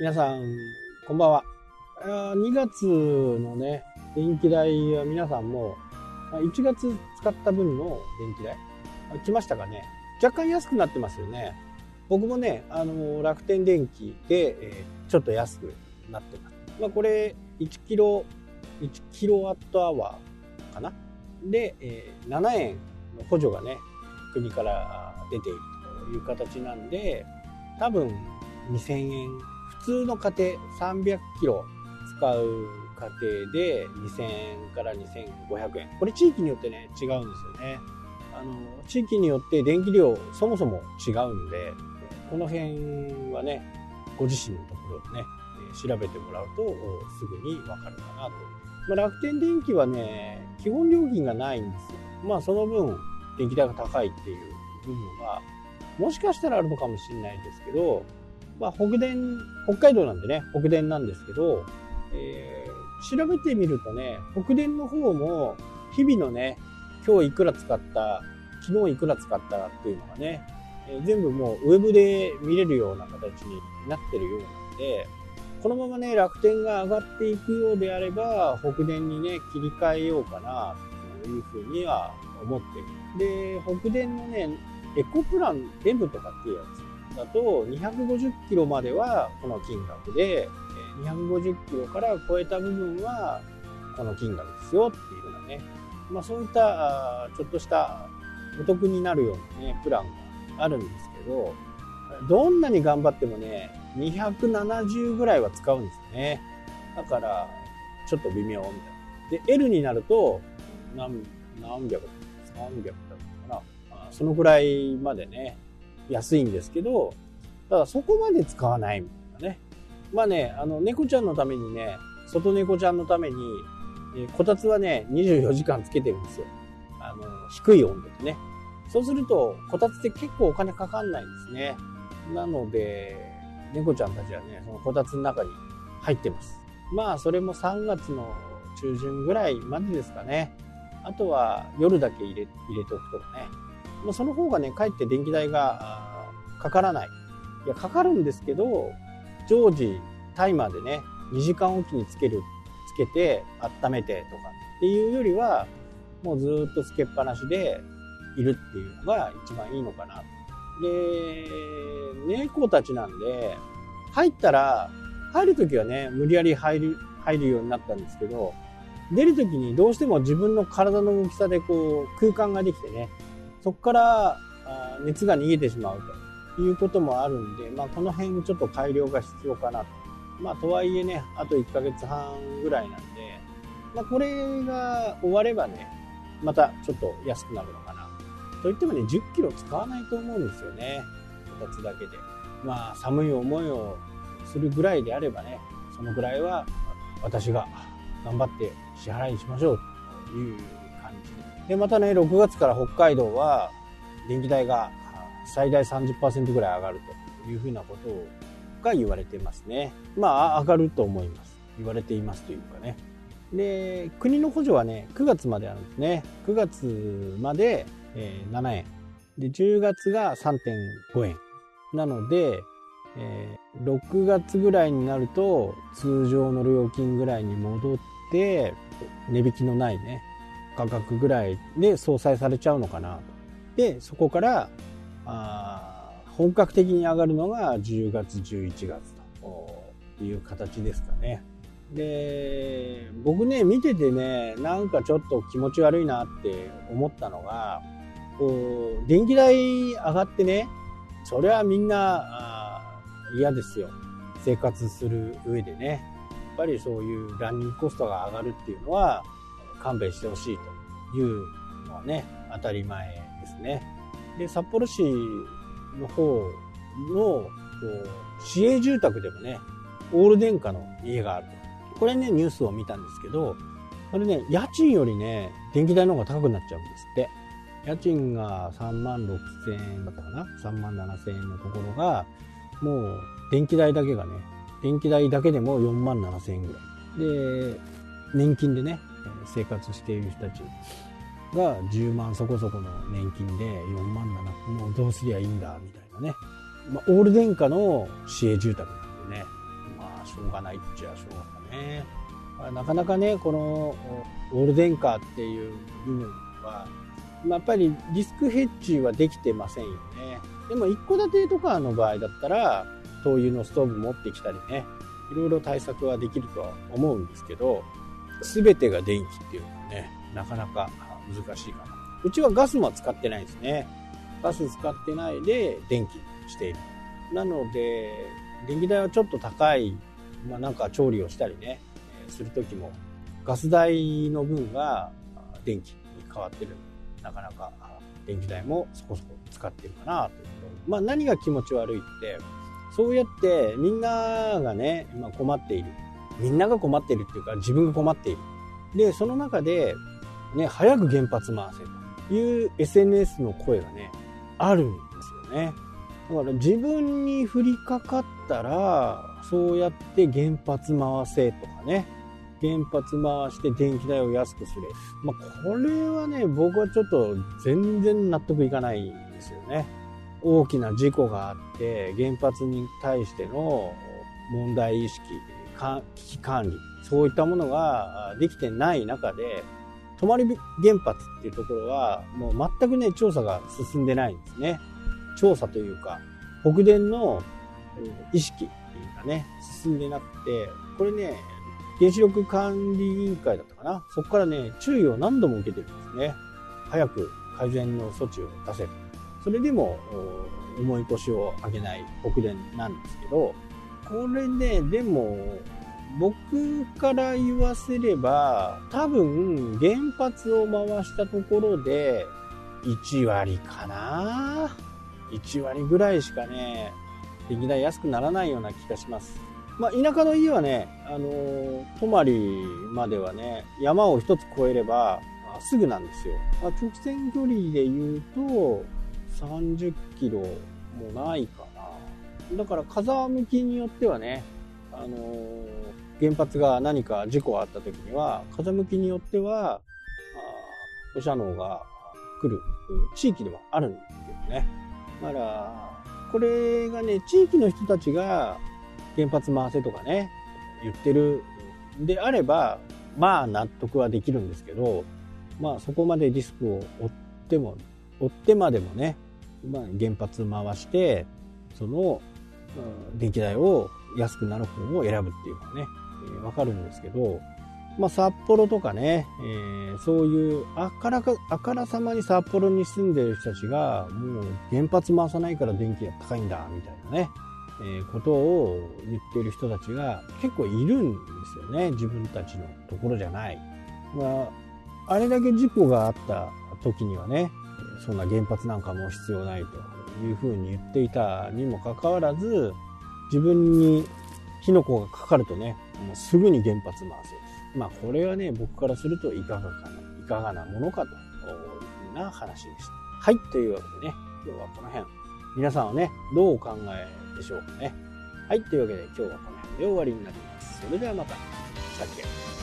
皆さん、こんばんは。2月のね、電気代は皆さんも、1月使った分の電気代、来ましたかね？若干安くなってますよね。僕もね、あの、楽天電気で、えー、ちょっと安くなってます。まあ、これ、1キロ、1キロワットアワーかな？で、えー、7円の補助がね、国から出ているという形なんで、多分2000円通の家庭300キロ使う家庭で2000円から2500円。これ地域によってね違うんですよね。あの地域によって電気量そもそも違うんでこの辺はねご自身のところでね調べてもらうとすぐにわかるかなと、まあ、楽天電気はね基本料金がないんですよ。まあその分電気代が高いっていう部分はもしかしたらあるのかもしれないですけどまあ、北電、北海道なんでね、北電なんですけど、えー、調べてみるとね、北電の方も、日々のね、今日いくら使った、昨日いくら使ったっていうのがね、えー、全部もうウェブで見れるような形になってるようなんで、このままね、楽天が上がっていくようであれば、北電にね、切り替えようかな、というふうには思ってる。で、北電のね、エコプラン、全部とかっていうやつだと250キロまではこの金額で250キロから超えた部分はこの金額ですよっていうようなね、まあ、そういったちょっとしたお得になるようなねプランがあるんですけどどんなに頑張ってもね270ぐらいは使うんですよね。だからちょっと微妙みたいな。で L になると何何百300だったかな。そのぐらいまでね安いんですけど、ただそこまで使わないみたいなね。まあね、あの、猫ちゃんのためにね、外猫ちゃんのために、えこたつはね、24時間つけてるんですよ。あの、低い温度でね。そうすると、こたつって結構お金かかんないんですね。なので、猫ちゃんたちはね、そのこたつの中に入ってます。まあ、それも3月の中旬ぐらいまでですかね。あとは夜だけ入れ入れておくとかね。まあ、その方がね、かえって電気代がかからない。いや、かかるんですけど、常時タイマーでね、2時間おきにつける、つけて温めてとかっていうよりは、もうずっとつけっぱなしでいるっていうのが一番いいのかな。で、猫たちなんで、入ったら、入るときはね、無理やり入る、入るようになったんですけど、出るときにどうしても自分の体の大きさでこう空間ができてね、そこから熱が逃げてしまうということもあるんで、まあ、この辺ちょっと改良が必要かなと。まあ、とはいえね、あと1ヶ月半ぐらいなんで、まあ、これが終わればね、またちょっと安くなるのかな。といってもね、10キロ使わないと思うんですよね。こたつだけで。まあ、寒い思いをするぐらいであればね、そのぐらいは私が頑張って支払いしましょうというで、またね、6月から北海道は電気代が最大30%ぐらい上がるというふうなことが言われてますね。まあ、上がると思います。言われていますというかね。で、国の補助はね、9月まであるんですね。9月まで、えー、7円。で、10月が3.5円。なので、えー、6月ぐらいになると通常の料金ぐらいに戻って値引きのないね価格ぐらいで相殺されちゃうのかな。とでそこからあ本格的に上がるのが10月11月という形ですかね。で僕ね見ててねなんかちょっと気持ち悪いなって思ったのがこう電気代上がってねそれはみんな嫌ですよ。生活する上でね。やっぱりそういうランニングコストが上がるっていうのは勘弁してほしいというのはね、当たり前ですね。で、札幌市の方の市営住宅でもね、オール電化の家があると。これね、ニュースを見たんですけど、これね、家賃よりね、電気代の方が高くなっちゃうんですって。家賃が3万6千円だったかな ?3 万7千円のところが、もう電気代だけがね、電気代だけでも4万7千円ぐらい。で、年金でね、生活している人たちが10万そこそこの年金で4万7もうどうすりゃいいんだみたいなね、まあ、オール電化の市営住宅なんでねまあしょうがないっちゃしょうがないね。まなかなかね、このオール電化っていう部分はま、やっぱりリスクヘッジはできてませんよね。でも一戸建てとかの場合だったら、灯油のストーブ持ってきたりね、いろいろ対策はできるとは思うんですけど、全てが電気っていうのはね、なかなか難しいかな。うちはガスも使ってないですね。ガス使ってないで電気している。なので、電気代はちょっと高い、まあなんか調理をしたりね、する時も、ガス代の分が電気に変わってる。なかなか電気代もそこそこ使ってるかなというとまあ何が気持ち悪いって、そうやってみんながね、今困っている。みんなが困ってるっていうか自分が困っている。で、その中で、ね、早く原発回せという SNS の声がね、あるんですよね。だから自分に降りかかったら、そうやって原発回せとかね、原発回して電気代を安くする。まあ、これはね、僕はちょっと全然納得いかないんですよね。大きな事故があって、原発に対しての問題意識、危機管理、そういったものができてない中で、泊原発っていうところは、もう全くね、調査が進んでないんですね。調査というか、北電の意識がね、進んでなくて、これね、原子力管理委員会だったかな？そこからね、注意を何度も受けてるんですね。早く改善の措置を出せと。それでも、重い腰を上げない北電なんですけど、これね、でも、僕から言わせれば、多分、原発を回したところで、1割かな1割ぐらいしかね、電気代安くならないような気がします。まあ、田舎の家はね、あのー、泊まりまではね、山を一つ越えれば、すぐなんですよ。まあ、直線距離で言うと、30キロもないか。だから風向きによってはね、あのー、原発が何か事故があった時には、風向きによっては、放射能が来る地域ではあるんですけどね。だから、これがね、地域の人たちが原発回せとかね、言ってるであれば、まあ納得はできるんですけど、まあそこまでリスクを負っても、負ってまでもね、まあ原発回して、その、電気代を安くなる方を選ぶっていうのはねえ、わ、かるんですけど、まあ、札幌とかね、えー、そういうあからか、あからさまに札幌に住んでる人たちが、もう原発回さないから電気が高いんだ、みたいなね、えー、ことを言ってる人たちが結構いるんですよね。自分たちのところじゃない。まあ、あれだけ事故があった時にはね、そんな原発なんかも必要ないというふうに言っていたにもかかわらず、自分に火の粉がかかるとね、もうすぐに原発回せ。まあこれはね、僕からするといかがかな、いかがなものかというふうな話でした。はい、というわけでね、今日はこの辺。皆さんはね、どうお考えでしょうかね。はい、というわけで今日はこの辺で終わりになります。それではまた。さっき